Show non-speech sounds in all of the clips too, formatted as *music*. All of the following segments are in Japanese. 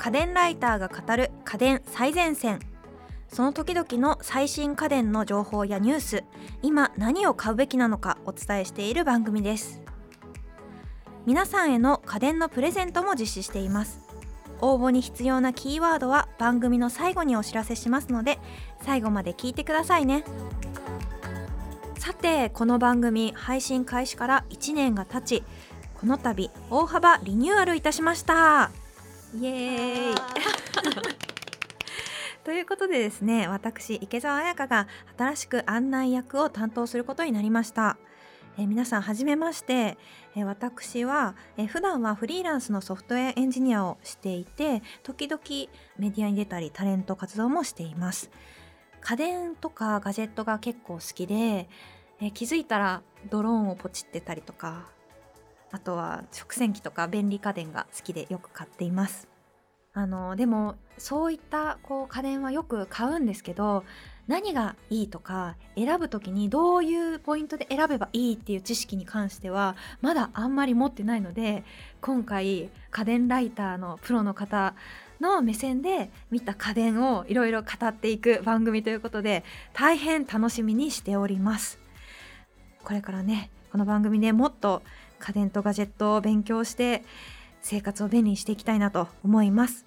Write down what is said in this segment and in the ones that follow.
家電ライターが語る家電最前線。その時々の最新家電の情報やニュース今何を買うべきなのかお伝えしている番組です。皆さんへの家電のプレゼントも実施しています。応募に必要なキーワードは番組の最後にお知らせしますので最後まで聞いてくださいね。さてこの番組配信開始から1年が経ちこの度大幅リニューアルいたしました。イエーイ。*laughs* ということでですね私池澤彩香が新しく案内役を担当することになりました。え皆さんはじめまして、え私は、え普段はフリーランスのソフトウェアエンジニアをしていて時々メディアに出たりタレント活動もしています。家電とかガジェットが結構好きで、え気づいたらドローンをポチってたりとかあとは食洗機とか便利家電が好きでよく買っています。あのでもそういったこう家電はよく買うんですけど何がいいとか選ぶ時にどういうポイントで選べばいいっていう知識に関してはまだあんまり持ってないので今回家電ライターのプロの方の目線で見た家電をいろいろ語っていく番組ということで大変楽しみにしております。これからねこの番組でもっと家電とガジェットを勉強して生活を便利にしていきたいなと思います。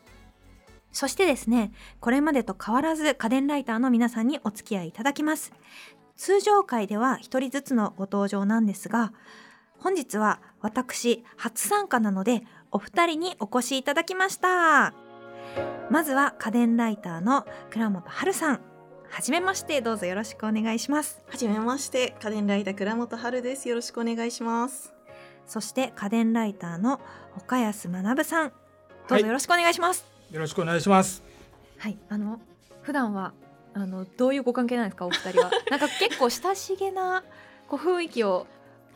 そしてですねこれまでと変わらず家電ライターの皆さんにお付き合いいただきます。通常回では1人ずつのご登場なんですが本日は私初参加なのでお二人にお越しいただきました。まずは家電ライターの倉本春さん。はじめましてどうぞよろしくお願いします。はじめまして家電ライター倉本春です。よろしくお願いします。そして家電ライターの岡安学さん。どうぞよろしくお願いします、はい、よろしくお願いします。はいあの普段はあのどういうご関係なんですかお二人は。*laughs* なんか結構親しげなこう雰囲気を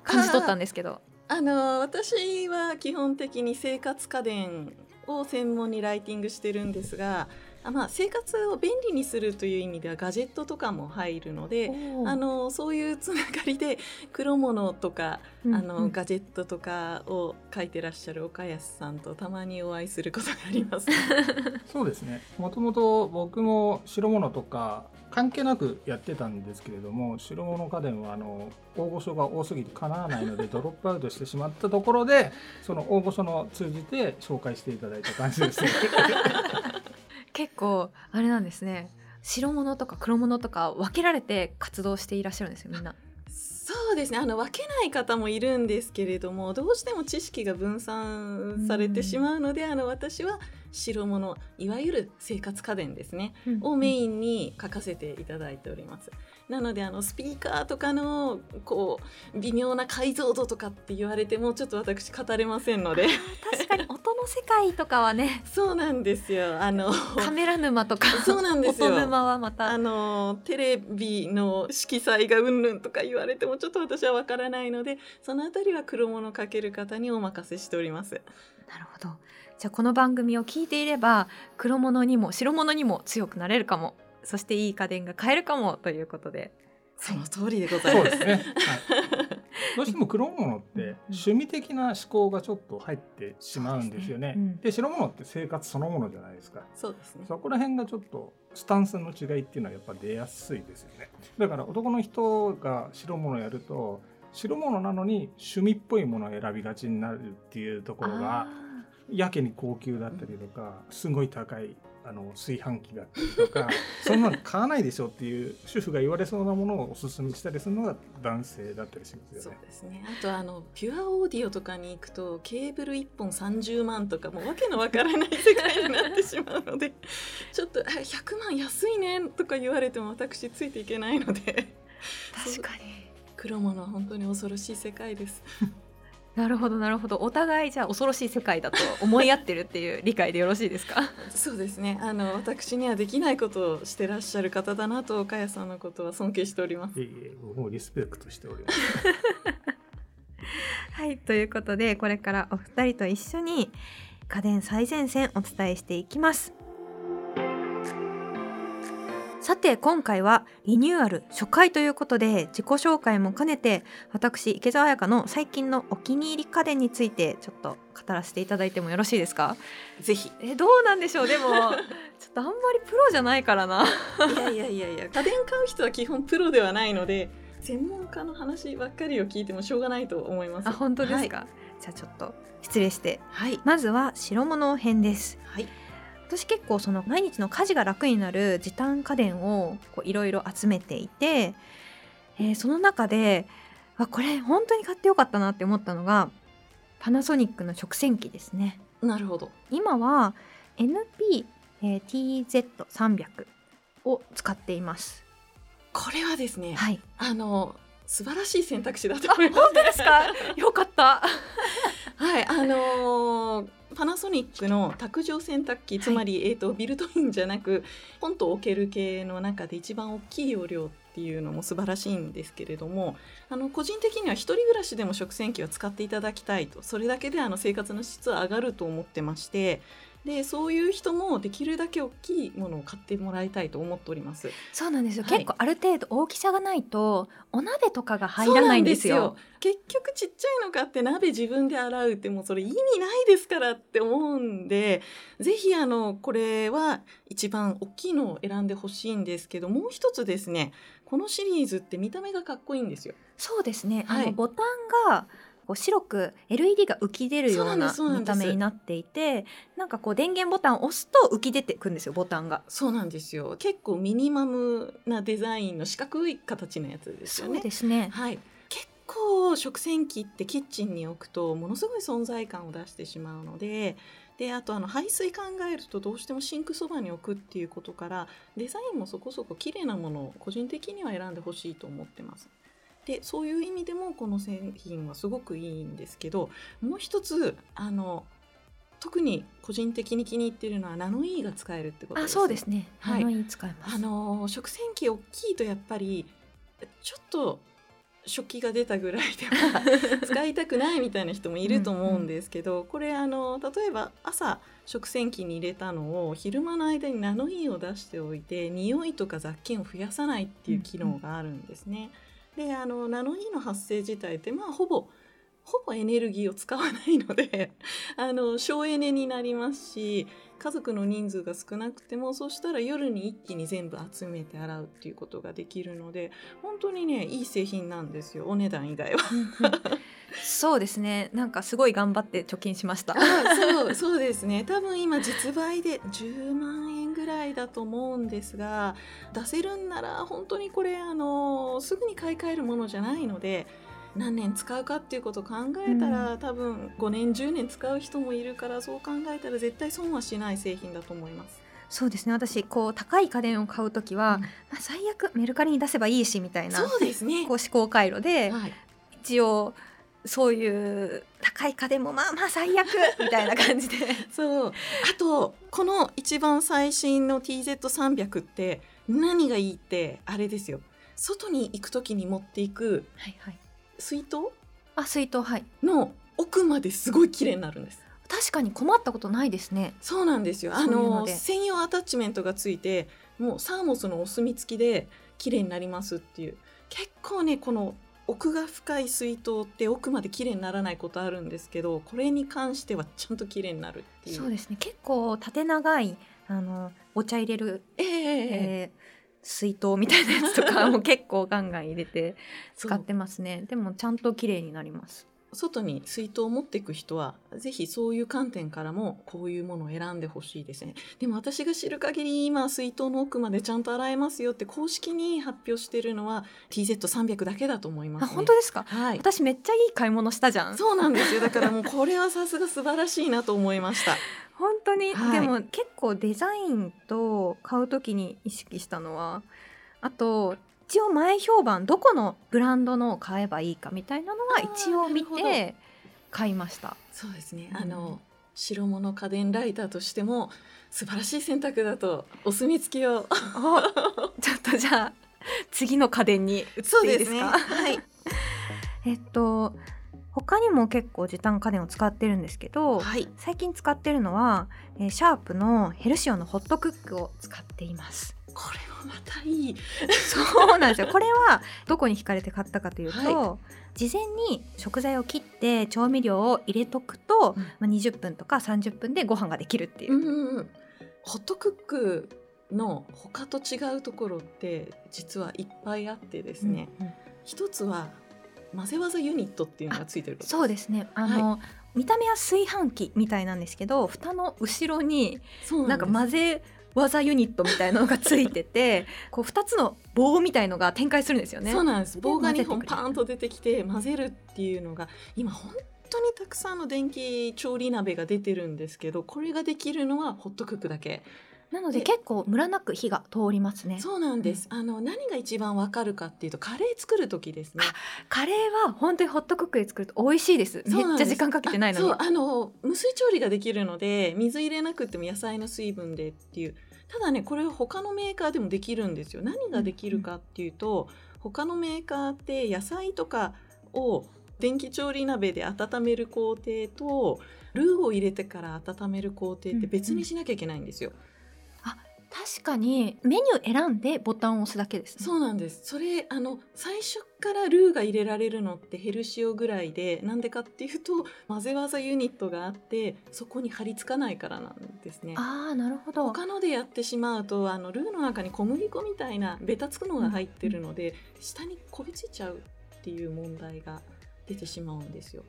感じ取ったんですけど。*laughs* あの私は基本的に生活家電を専門にライティングしてるんですがあまあ、生活を便利にするという意味ではガジェットとかも入るのであのそういうつながりで黒物とか、うんうん、あのガジェットとかを書いてらっしゃる岡安さんとたまにお会いすることがあります、*laughs* そうですね。もともと僕も白物とか関係なくやってたんですけれども白物家電はあの大御所が多すぎてかなわないので *laughs* ドロップアウトしてしまったところでその大御所の通じて紹介していただいた感じです。*laughs* 結構あれなんですね。白物とか黒物とか分けられて活動していらっしゃるんですよみんな。そうですね。あの分けない方もいるんですけれどもどうしても知識が分散されてしまうので、あの私は白物いわゆる生活家電ですね、うん、をメインに書かせていただいております。なのであのスピーカーとかのこう微妙な解像度とかって言われてもちょっと私語れませんので。確かに *laughs* 音の世界とかはね。そうなんですよ。あのカメラ沼とか。そうなんですよ。音沼はまた。あのテレビの色彩がうんぬんとか言われてもちょっと私はわからないのでそのあたりは黒物かける方にお任せしております。なるほど。じゃあこの番組を聞いていれば黒物にも白物にも強くなれるかもそしていい家電が買えるかもということでその通りでございます。そうですね。はい、*laughs* どうしても黒物って趣味的な思考がちょっと入ってしまうんですよね。で、ねうん、白物って生活そのものじゃないですか。そうですね。そこら辺がちょっとスタンスの違いっていうのはやっぱ出やすいですよね。だから男の人が白物やると白物なのに趣味っぽいものを選びがちになるっていうところがやけに高級だったりとかすごい高いあの炊飯器だったりとか *laughs* そんなの買わないでしょっていう主婦が言われそうなものをおすすめしたりするのが男性だったりしますよね。そうですねあとあのピュアオーディオとかに行くとケーブル1本30万とかもうわけのわからない世界になってしまうので *laughs* ちょっと100万安いねとか言われても私ついていけないので確かに黒物は本当に恐ろしい世界です。なるほどなるほど。お互いじゃあ恐ろしい世界だと思い合ってるっていう理解でよろしいですか？*laughs* そうですね。あの私にはできないことをしてらっしゃる方だなと岡谷さんのことは尊敬しております。いえいえもうリスペクトしております。*laughs* はいということでこれからお二人と一緒に家電最前線お伝えしていきますさて今回はリニューアル初回ということで自己紹介も兼ねて私池澤彩香の最近のお気に入り家電についてちょっと語らせていただいてもよろしいですか？ぜひ。えどうなんでしょう？でも *laughs* ちょっとあんまりプロじゃないからな。いやいやいやいや家電買う人は基本プロではないので専門家の話ばっかりを聞いてもしょうがないと思います。あ本当ですか、はい、じゃあちょっと失礼して。はい。まずは白物編です。はい私結構その毎日の家事が楽になる時短家電をいろいろ集めていて、えー、その中であこれ本当に買ってよかったなって思ったのがパナソニックの食洗機ですね。なるほど。今は NP-TZ300 を使っています。これはですね、はい、あの素晴らしい選択肢だと思います。本当ですか？*laughs* よかった。はいあのーパナソニックの卓上洗濯機つまり、はい、えーと、ビルトインじゃなくポンと置ける系の中で一番大きい容量っていうのも素晴らしいんですけれどもあの個人的には一人暮らしでも食洗機は使っていただきたいとそれだけであの生活の質は上がると思ってましてでそういう人もできるだけ大きいものを買ってもらいたいと思っております。そうなんですよ、はい、結構ある程度大きさがないとお鍋とかが入らないんですよ。結局ちっちゃいの買って鍋自分で洗うってもうそれ意味ないですからって思うんでぜひあのこれは一番大きいのを選んでほしいんですけどもう一つですねこのシリーズって見た目がかっこいいんですよ。そうですね、はい、あのボタンがこう白く LED が浮き出るような見た目になっていてなんかこう電源ボタンを押すと浮き出てくんですよボタンが。そうなんですよ。結構ミニマムなデザインの四角い形のやつですよね。そうですね。はい。結構食洗機ってキッチンに置くとものすごい存在感を出してしまうのでであとあの排水考えるとどうしてもシンクそばに置くっていうことからデザインもそこそこ綺麗なものを個人的には選んでほしいと思ってます。でそういう意味でもこの製品はすごくいいんですけどもう一つあの特に個人的に気に入っているのはナノイ、ーが使えるってことです、ね、あそうですね。はい、ナノイー使えます。あの食洗機大きいとやっぱりちょっと食器が出たぐらいでは *laughs* 使いたくないみたいな人もいると思うんですけどうん、これあの例えば朝食洗機に入れたのを昼間の間にナノイーを出しておいて匂いとか雑菌を増やさないっていう機能があるんですね。うんうんであのナノイーの発生自体ってまあほぼほぼエネルギーを使わないので *laughs* あの省エネになりますし家族の人数が少なくてもそしたら夜に一気に全部集めて洗うっていうことができるので本当にねいい製品なんですよお値段以外は。*laughs* そうですね。なんかすごい頑張って貯金しました。そうそうですね。多分今実売で10万円ぐらいだと思うんですが出せるんなら本当にこれあのすぐに買い替えるものじゃないので何年使うかっていうことを考えたら、うん、多分5年10年使う人もいるからそう考えたら絶対損はしない製品だと思います。そうですね。私こう高い家電を買う時は、うん、まあ、最悪メルカリに出せばいいしみたいなそうですね。こう思考回路で、はい、一応そういう高い家電もまあまあ最悪みたいな感じで。*laughs* そう。あとこの一番最新の TZ300 って何がいいってあれですよ。外に行く時に持っていく水筒、あ水筒はい。の奥まですごい綺麗になるんです。確かに困ったことないですね。そうなんですよ。あの専用アタッチメントがついてもうサーモスのお墨付きで綺麗になりますっていう。結構ねこの奥が深い水筒って奥まで綺麗にならないことあるんですけどこれに関してはちゃんと綺麗になるっていう。そうですね。結構縦長いあのお茶入れる、えー、えー、水筒みたいなやつとかも結構ガンガン入れて *laughs* 使ってますね。でもちゃんと綺麗になります外に水筒を持っていく人はぜひそういう観点からもこういうものを選んでほしいですね。でも私が知る限り今水筒の奥までちゃんと洗えますよって公式に発表してるのは TZ300 だけだと思います、ね、あ本当ですか、はい、私めっちゃいい買い物したじゃん。そうなんですよ。*laughs* だからもうこれはさすが素晴らしいなと思いました。本当に、はい、でも結構デザインと買う時に意識したのはあと一応前評判どこのブランドのを買えばいいかみたいなのは一応見て買いました。そうですね、あの白物家電ライターとしても素晴らしい選択だとお墨付きを。ちょっとじゃあ次の家電に移っていいですか？です、ね、*laughs* はい。えっと他にも結構時短家電を使ってるんですけど、はい、最近使ってるのは、えー、シャープのヘルシオのホットクックを使っていますこれもまたいい。そうなんですよ。*laughs* これはどこに惹かれて買ったかというと、は事前に食材を切って調味料を入れとくと、うん。まあ、20分とか30分でご飯ができるっていう。う、んうんうん。ホットクックの他と違うところって実はいっぱいあってですね、うんうん。一つは混ぜ技ユニットっていうのがついてるそうですね。あの、見た目は炊飯器みたいなんですけど蓋の後ろになんか混ぜ技ユニットみたいなのがついてて *laughs* こう2つの棒みたいのが展開するんですよね。そうなんです棒が2混ぜてくれる本パーンと出てきて混ぜるっていうのが今本当にたくさんの電気調理鍋が出てるんですけどこれができるのはホットクックだけなのでで結構ムラなく火が通りますね。そうなんです、あの何が一番わかるかっていうとカレー作る時ですねカレーは本当にホットクックで作ると美味しいです。ですっちゃ時間かけてないのにあ。そうあの無水調理ができるので水入れなくても野菜の水分でっていうただねこれは他のメーカーでもできるんですよ何ができるかっていうと、他のメーカーって野菜とかを電気調理鍋で温める工程とルーを入れてから温める工程って別にしなきゃいけないんですよ。確かにメニュー選んでボタンを押すだけです、ね。そうなんですそれあの最初からルーが入れられるのってヘルシオぐらいでなんでかっていうと混ぜ技ユニットがあってそこに貼り付かないからなんですね。ああなるほど。他のでやってしまうとあのルーの中に小麦粉みたいなベタつくのが入ってるので、下にこびついちゃうっていう問題が出てしまうんですよ。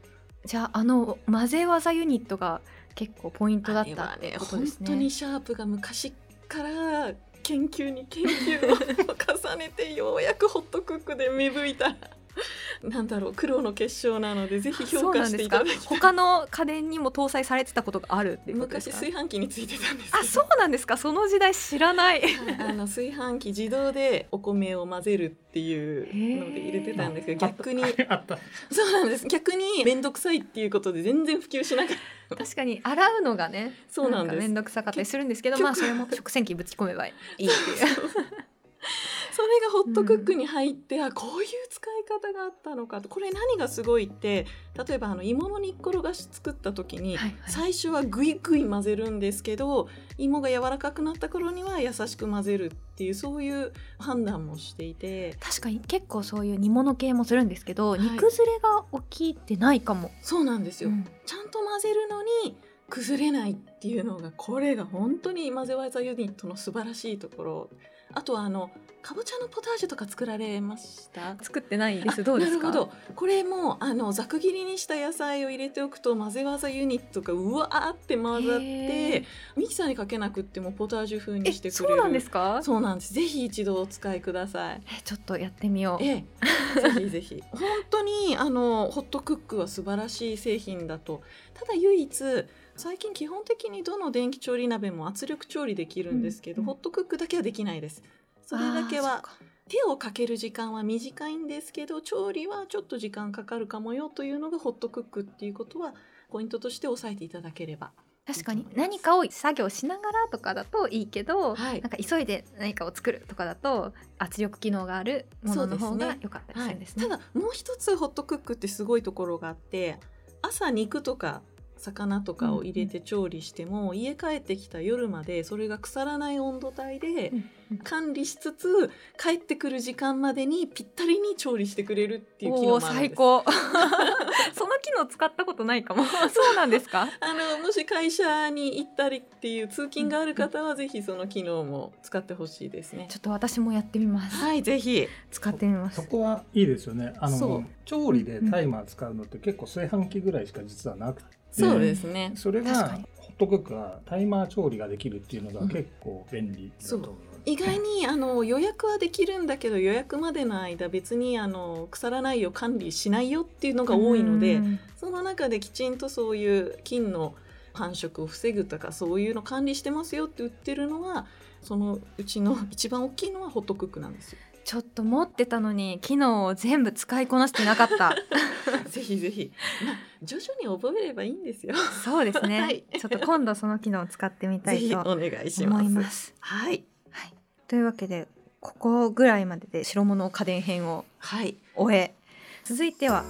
じゃああの混ぜ技ユニットが結構ポイントだったってことですね。当にシャープが昔から研究に研究を *laughs* 重ねてようやくホットクックで芽吹いた *laughs* なんだろう苦労の結晶なのでぜひ評価していただきたい。他の家電にも搭載されてたことがあるっていうことですか？昔炊飯器についてたんですあそうなんですか？その時代知らない。は *laughs* いあの炊飯器自動でお米を混ぜるっていうので入れてたんですけど逆にあった。そうなんです。逆に面倒くさいっていうことで全然普及しなかった。確かに洗うのがねそうなんです。か面倒くさかったりするんですけどまあそれも食洗機ぶち込めばいいっていう *laughs* それがホットクックに入って、あこういう使い方があったのかと。これ何がすごいって例えばあの芋の煮っころがし作った時に、はいはい。最初はグイグイ混ぜるんですけど芋が柔らかくなった頃には優しく混ぜるっていうそういう判断もしていて。確かに結構そういう煮物系もするんですけど、い。煮崩れが起きてないかも、そうなんですよ、うん。ちゃんと混ぜるのに崩れないっていうのがこれが本当に混ぜ技ユニットの素晴らしいところあとはあのかぼちゃのポタージュとか作られました？作ってないです。あどうですか？なるほど。これもあのざく切りにした野菜を入れておくと混ぜ技ユニットがうわーって混ざっへてミキサーにかけなくってもポタージュ風にえしてくれる。そうなんですか？そうなんです。ぜひ一度お使いください。えちょっとやってみよう。ええ、ぜひぜひ。*laughs* 本当にあのホットクックは素晴らしい製品だと。ただ唯一最近基本的にどの電気調理鍋も圧力調理できるんですけど、うんホットクックだけはできないです。それだけは手をかける時間は短いんですけど調理はちょっと時間かかるかもよというのがホットクックっていうことはポイントとして押さえていただければ。確かに。何かを作業しながらとかだといいけど、はい。なんか急いで何かを作るとかだと圧力機能があるものの方が良かったりするんですね。ただもう一つホットクックってすごいところがあって朝肉とか魚とかを入れて調理しても、家帰ってきた夜までそれが腐らない温度帯でうんうん。管理しつつ帰ってくる時間までにぴったりに調理してくれるっていう機能おおもあるんです。最高。*laughs* その機能使ったことないかも。*laughs* そうなんですか？あのもし会社に行ったりっていう通勤がある方はぜひその機能も使ってほしいですね。ちょっと私もやってみます、はいぜひ。使ってみます。そこはいいですよね。あの調理でタイマー使うのって結構炊飯器ぐらいしか実はなくてそうですね。それがホットクックがタイマー調理ができるっていうのが結構便利だと思う、意外にあの予約はできるんだけど予約までの間別にあの腐らないよ管理しないよっていうのが多いのでうん。その中できちんとそういう菌の繁殖を防ぐとかそういうの管理してますよって売ってるのはそのうちの一番大きいのはホットクックなんですよ。ちょっと持ってたのに機能を全部使いこなしてなかった。*laughs* ぜひぜひ、まあ、徐々に覚えればいいんですよ。そうですね、はい。ちょっと今度その機能を使ってみたぜいと。思います。はい、はい、というわけでここぐらいまでで白物家電編をはい、終え続いては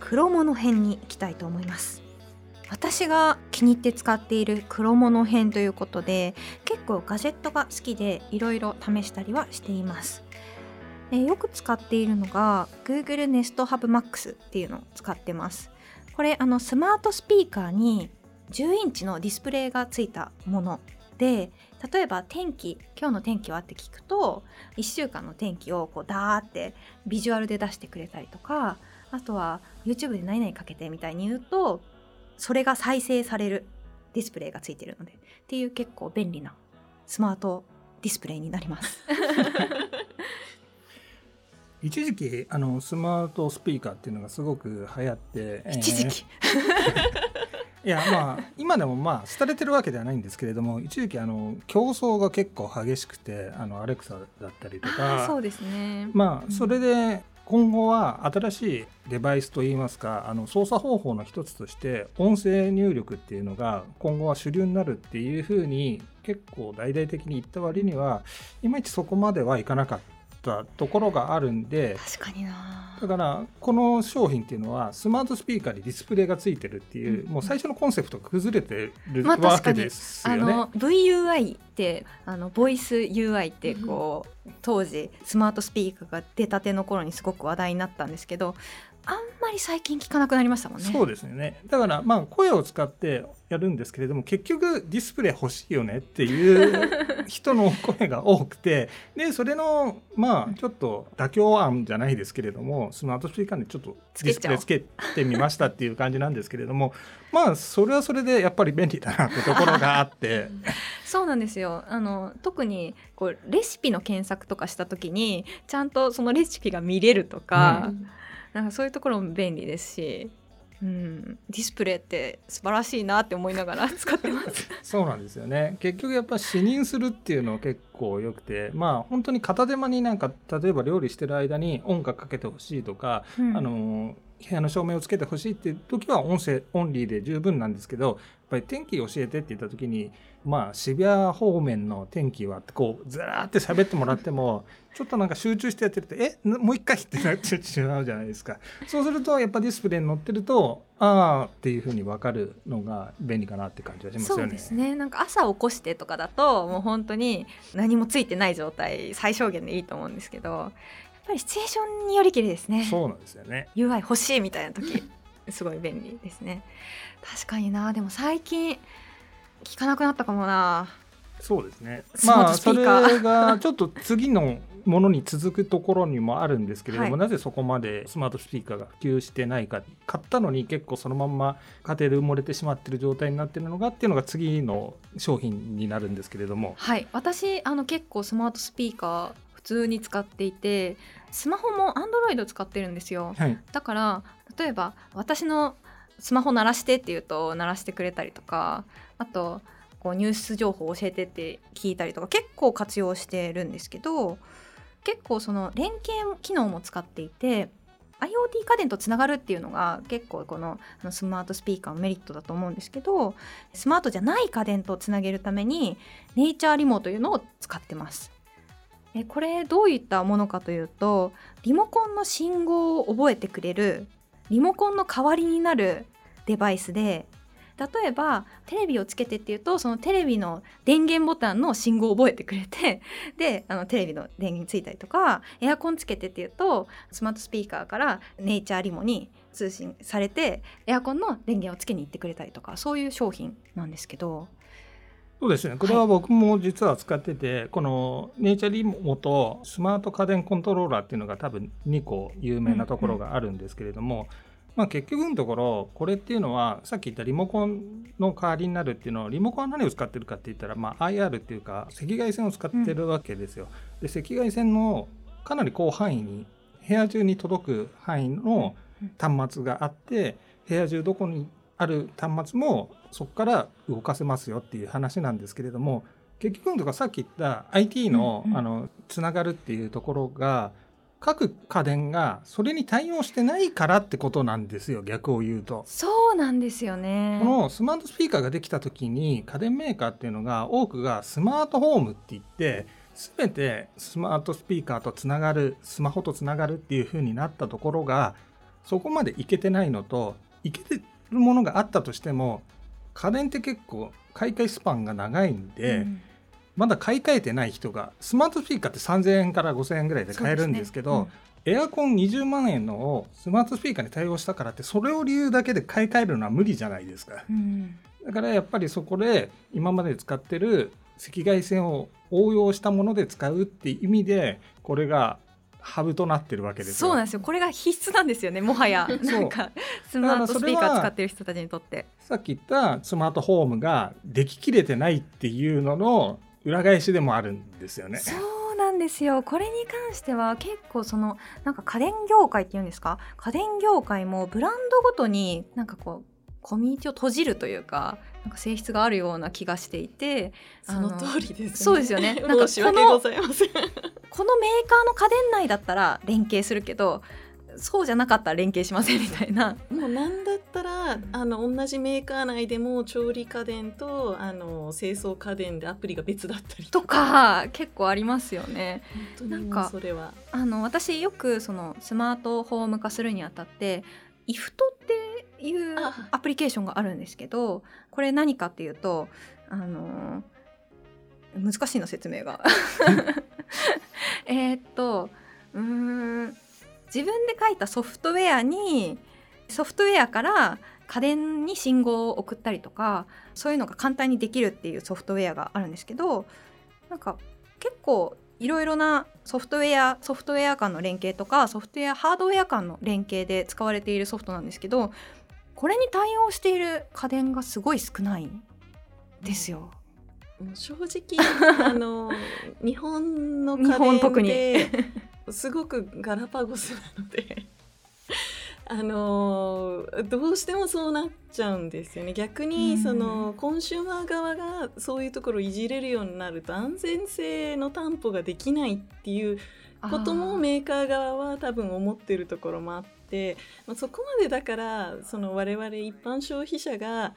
黒物編に行きたいと思います。私が気に入って使っている黒物編ということで結構ガジェットが好きでいろいろ試したりはしていますえよく使っているのが Google Nest Hub Max っていうのを使ってますこれあのスマートスピーカーに10インチのディスプレイがついたもので例えば天気今日の天気は？って聞くと1週間の天気をこうダーってビジュアルで出してくれたりとかあとは YouTube で何々かけてみたいに言うとそれが再生されるディスプレイがついてるのでっていう結構便利なスマートディスプレイになります。*laughs* 一時期あのスマートスピーカーっていうのがすごく流行って一時期、え *laughs* ーいやまあ今でもまあ廃れてるわけではないんですけれども一時期あの競争が結構激しくてあのアレクサだったりとか。そうですね。うん。まあそれで今後は新しいデバイスといいますかあの操作方法の一つとして音声入力っていうのが今後は主流になるっていうふうに結構大々的に言った割にはいまいちそこまではいかなかったところがあるんで確かにな。だからこの商品っていうのはスマートスピーカーにディスプレイがついてるっていう、うん。もう最初のコンセプトが崩れてるまあわけですよね。あの VUI ってあのボイス UI ってこう、当時スマートスピーカーが出たての頃にすごく話題になったんですけどあんまり最近聞かなくなりましたもんね。そうですよね。だからまあ声を使ってやるんですけれども結局ディスプレイ欲しいよねっていう *laughs* 人の声が多くてでそれのまあちょっと妥協案じゃないですけれどもスマートスピーカーにちょっとディスプレイつけてみましたっていう感じなんですけれどもまあそれはそれでやっぱり便利だなってところがあって。*laughs* そうなんですよ。あの特にこうレシピの検索とかした時にちゃんとそのレシピが見れるとか,、なんかそういうところも便利ですし、うん、ディスプレイって素晴らしいなって思いながら *laughs* 使ってます。*laughs* そうなんですよね結局やっぱ視認するっていうのは結構よくてまあ本当に片手間になんか例えば料理してる間に音楽かけてほしいとかうんあの部屋の照明をつけてほしいっていう時は音声オンリーで十分なんですけどやっぱり天気教えてって言った時にまあ渋谷方面の天気はってこうずらーって喋ってもらっても *laughs* ちょっとなんか集中してやってるとえもう一回ってなってしまうじゃないですかそうするとやっぱディスプレイに載ってるとああっていうふうに分かるのが便利かなって感じはしますよね。そうですねなんか朝起こしてとかだともう本当に何もついてない状態最小限でいいと思うんですけどぱりシチュエーションによりきりですね。そうなんですよね。UI 欲しいみたいな時 *laughs* すごい便利ですね。確かにな。でも最近聞かなくなったかもな。そうですね。スマートスピーカー。まあそれが *laughs* ちょっと次のものに続くところにもあるんですけれども、はい。なぜそこまでスマートスピーカーが普及してないか買ったのに結構そのまんま家庭で埋もれてしまってる状態になってるのがっていうのが次の商品になるんですけれども。はい。私あの結構スマートスピーカ通に使っていてスマホも Android 使ってるんですよはいだから例えば私のスマホ鳴らしてって言うと鳴らしてくれたりとかあとこうニュース情報教えてって聞いたりとか結構活用してるんですけど結構その連携機能も使っていて IoT 家電とつながるっていうのが結構このスマートスピーカーのメリットだと思うんですけどスマートじゃない家電とつなげるためにネイチャーリモというのを使ってます。えこれどういったものかというとリモコンの信号を覚えてくれるリモコンの代わりになるデバイスで例えばテレビをつけてっていうとそのテレビの電源ボタンの信号を覚えてくれてであのテレビの電源ついたりとかエアコンつけてっていうとスマートスピーカーからネイチャーリモに通信されてエアコンの電源をつけに行ってくれたりとかそういう商品なんですけど。そうですね。これは僕も実は使ってて、このネイチャーリモとスマート家電コントローラーっていうのが多分2個有名なところがあるんですけれども、まあ、結局のところこれっていうのはさっき言ったリモコンの代わりになるっていうのはリモコンは何を使ってるかって言ったら、まあ、IR っていうか赤外線を使ってるわけですよ。で赤外線のかなり広範囲に部屋中に届く範囲の端末があって部屋中どこにある端末もそこから動かせますよっていう話なんですけれども結局のところさっき言った IT の,、あのつながるっていうところが各家電がそれに対応してないからってことなんですよ逆を言うと。そうなんですよねこのスマートスピーカーができた時に家電メーカーっていうのが多くがスマートホームって言って全てスマートスピーカーとつながるスマホとつながるっていう風になったところがそこまでいけてないのといけてるものがあったとしても家電って結構買い替えスパンが長いんで、うん。まだ買い替えてない人がスマートスピーカーって3000円から5000円ぐらいで買えるんですけど、ね。うん、エアコン20万円のをスマートスピーカーに対応したからってそれを理由だけで買い替えるのは無理じゃないですか、うん、だからやっぱりそこで今まで使ってる赤外線を応用したもので使うっていう意味でこれがハブとなってるわけですそうなんですよ。これが必須なんですよねもはや。なんかスマートスピーカー使ってる人たちにとって。さっき言ったスマートホームができきれてないっていうのの裏返しでもあるんですよね。そうなんですよ。これに関しては結構そのなんか家電業界っていうんですか？家電業界もブランドごとになんかこうコミュニティを閉じるというかなんか性質があるような気がしていてその通りです、ね、そうですよね。なんか申し訳ございませんこのメーカーの家電内だったら連携するけどそうじゃなかったら連携しませんみたいな。もうなんだったらあの同じメーカー内でも調理家電とあの清掃家電でアプリが別だったりとか結構ありますよね。なんかそれはあの私よくそのスマートホーム化するにあたってイフトっていうアプリケーションがあるんですけどこれ何かっていうとあの難しいな説明が。*laughs* えっとうん自分で書いたソフトウェアにソフトウェアから家電に信号を送ったりとかそういうのが簡単にできるっていうソフトウェアがあるんですけどなんか結構いろいろなソフトウェアソフトウェア間の連携とかソフトウェアハードウェア間の連携で使われているソフトなんですけどこれに対応している家電がすごい少ないんですよ。正直 *laughs* あの日本の家電で *laughs* すごくガラパゴスなので *laughs* あのどうしてもそうなっちゃうんですよね。逆にそのコンシューマー側がそういうところをいじれるようになると安全性の担保ができないっていうこともメーカー側は多分思ってるところもあって、まあ、そこまでだからその我々一般消費者が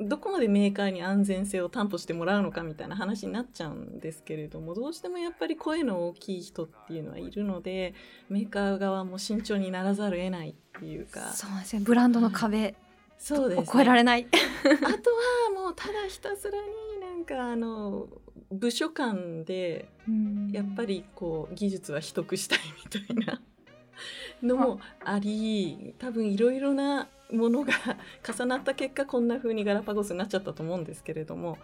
どこまでメーカーに安全性を担保してもらうのかみたいな話になっちゃうんですけれどもどうしてもやっぱり声の大きい人っていうのはいるのでメーカー側も慎重にならざるを得ないっていうか。そうですね。ブランドの壁、そうです、ね、超えられない。*laughs* あとはもうただひたすらになんかあの部署間でやっぱりこう技術は取得したいみたいなのもあり多分いろいろなものが重なった結果こんな風にガラパゴスになっちゃったと思うんですけれども。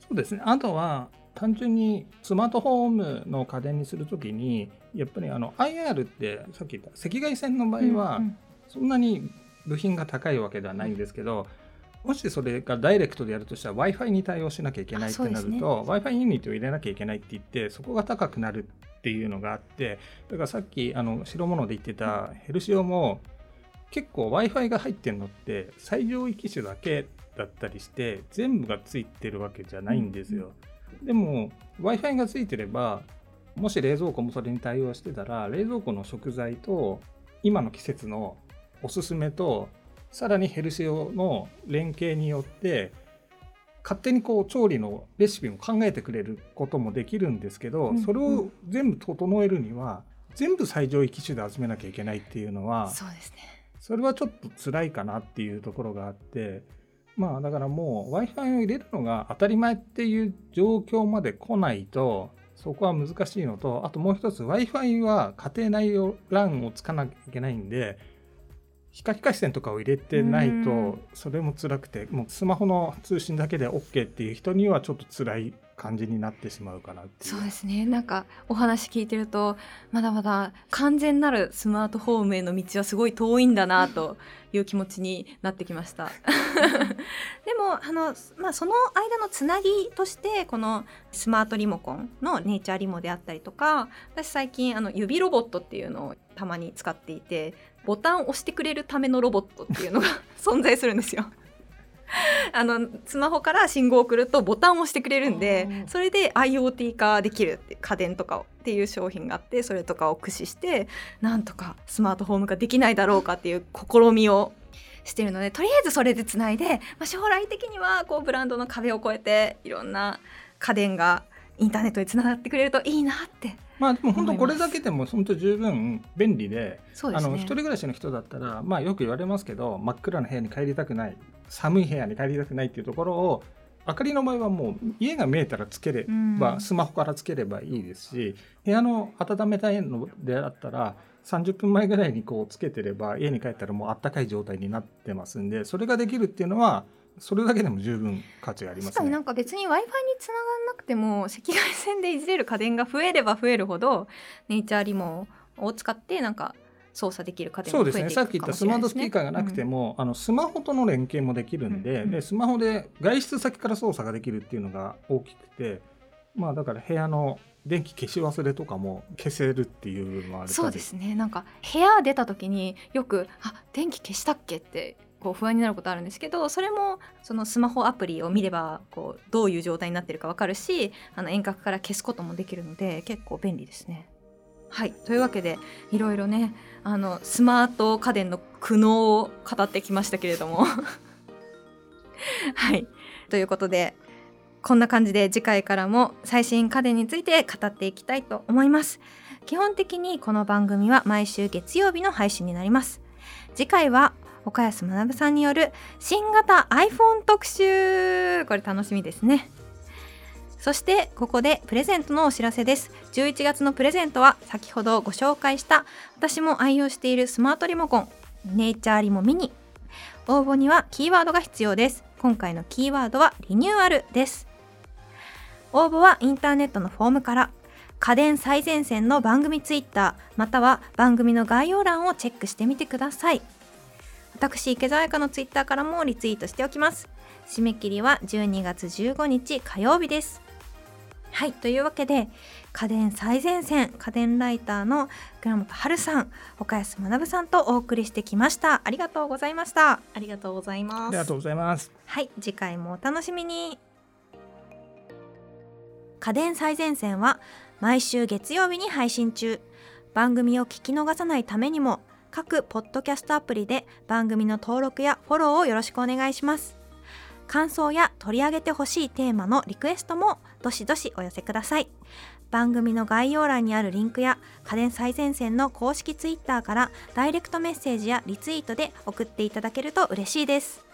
そうですね。あとは単純にスマートフォームの家電にするときにやっぱりあの IR ってさっき言った赤外線の場合はそんなに部品が高いわけではないんですけど、もしそれがダイレクトでやるとしたら w i f i に対応しなきゃいけないってなると、ね、w i f i ユニットを入れなきゃいけないって言ってそこが高くなるっていうのがあってだからさっきあの白物で言ってたヘルシオも結構 Wi-Fi が入ってるのって最上位機種だけだったりして全部がついてるわけじゃないんですよ。うん、でも Wi-Fi がついてればもし冷蔵庫もそれに対応してたら冷蔵庫の食材と今の季節のおすすめとさらにヘルシオの連携によって勝手にこう調理のレシピも考えてくれることもできるんですけど、それを全部整えるには全部最上位機種で集めなきゃいけないっていうのはそうですね。それはちょっと辛いかなっていうところがあってまあだからもう w i f i を入れるのが当たり前っていう状況まで来ないとそこは難しいのとあともう一つ w i f i は家庭内 LAN をつかなきゃいけないんで光回線とかを入れてないとそれも辛くてもうスマホの通信だけで OK っていう人にはちょっと辛い感じになってしまうかなってそうですね。なんかお話聞いてるとまだまだ完全なるスマートフォームへの道はすごい遠いんだなという気持ちになってきました。*laughs* でもあの、まあ、その間のつなぎとしてこのスマートリモコンのネイチャーリモであったりとか私最近あの指ロボットっていうのをたまに使っていてボタンを押してくれるためのロボットっていうのが *laughs* 存在するんですよ。*laughs* あのスマホから信号を送るとボタンを押してくれるんでそれで IoT 化できるって家電とかっていう商品があってそれとかを駆使してなんとかスマートフォームができないだろうかっていう試みをしてるのでとりあえずそれでつないで、まあ、将来的にはこうブランドの壁を越えていろんな家電がインターネットにつながってくれるといいなってまあでも本当これだけでも本当十分便利でですね。あの一人暮らしの人だったらまあよく言われますけど真っ暗な部屋に帰りたくない寒い部屋に帰りたくないっていうところを明かりの場合はもう家が見えたらつければ、うん。スマホからつければいいですし部屋の温めたいのであったら30分前ぐらいにこうつけてれば家に帰ったらもうあったかい状態になってますんでそれができるっていうのはそれだけでも十分価値がありますね。確かになん。か別に w i f i につながらなくても赤外線でいじれる家電が増えれば増えるほどネイチャーリモを使ってなんか操作できる家電そうですね。さっき言ったスマートスピーカーがなくても、も、あのスマホとの連携もできるんで,、うんうんでスマホで外出先から操作ができるっていうのが大きくてまあだから部屋の電気消し忘れとかも消せるっていうのはあるそうですね。なんか部屋出た時によくあ電気消したっけってこう不安になることあるんですけどそれもそのスマホアプリを見ればこうどういう状態になってるかわかるしあの遠隔から消すこともできるので結構便利ですね。はい。というわけでいろいろねあのスマート家電の苦悩を語ってきましたけれども。*laughs* はい。ということでこんな感じで次回からも最新家電について語っていきたいと思います。基本的にこの番組は毎週月曜日の配信になります。次回は岡安学さんによる新型 iPhone 特集。これ楽しみですね。そしてここでプレゼントのお知らせです。11月のプレゼントは先ほどご紹介した私も愛用しているスマートリモコンネイチャーリモミニ。応募にはキーワードが必要です。今回のキーワードはリニューアルです。応募はインターネットのフォームから家電最前線の番組ツイッターまたは番組の概要欄をチェックしてみてください。私池澤彩香のツイッターからもリツイートしておきます。締め切りは12月15日火曜日です。はいというわけで家電最前線家電ライターの倉本春さん岡安学さんとお送りしてきました。ありがとうございました。ありがとうございます。ありがとうございます。はい次回もお楽しみに。家電最前線は毎週月曜日に配信中。番組を聞き逃さないためにも各ポッドキャストアプリで番組の登録やフォローをよろしくお願いします。感想や取り上げてほしいテーマのリクエストもどしどしお寄せください。番組の概要欄にあるリンクや家電最前線の公式ツイッターからダイレクトメッセージやリツイートで送っていただけると嬉しいです。